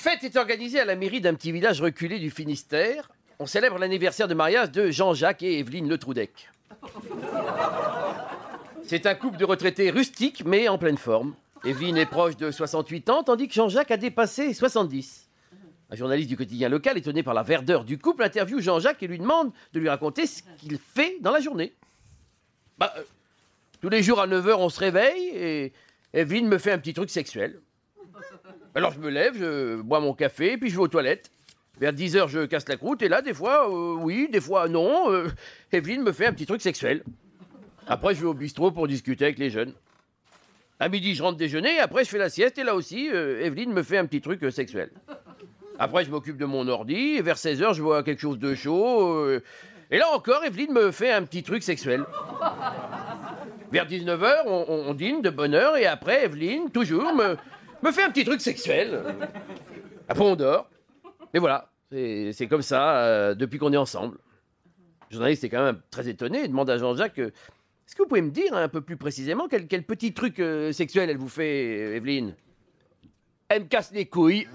fête est organisée à la mairie d'un petit village reculé du Finistère. On célèbre l'anniversaire de mariage de Jean-Jacques et Evelyne Le Troudec. C'est un couple de retraités rustiques, mais en pleine forme. Evelyne est proche de 68 ans, tandis que Jean-Jacques a dépassé 70. Un journaliste du quotidien local, étonné par la verdeur du couple, interviewe Jean-Jacques et lui demande de lui raconter ce qu'il fait dans la journée. Bah, euh, tous les jours à 9h, on se réveille et Evelyne me fait un petit truc sexuel. Alors je me lève, je bois mon café, puis je vais aux toilettes. Vers 10h, je casse la croûte, et là, des fois, euh, oui, des fois, non. euh, Evelyne me fait un petit truc sexuel. Après, je vais au bistrot pour discuter avec les jeunes. À midi, je rentre déjeuner, après, je fais la sieste, et là aussi, euh, Evelyne me fait un petit truc sexuel. Après, je m'occupe de mon ordi, et vers 16h, je vois quelque chose de chaud. et là encore, Evelyne me fait un petit truc sexuel. Vers 19h, on, on- on dîne de bonne heure, et après, Evelyne, toujours, me, me fait un petit truc sexuel. Après, on dort. Mais voilà, c'est comme ça euh, depuis qu'on est ensemble. Le journaliste est quand même très étonné et demande à Jean-Jacques euh, Est-ce que vous pouvez me dire un peu plus précisément quel, petit truc euh, sexuel elle vous fait, Evelyne? Elle me casse les couilles.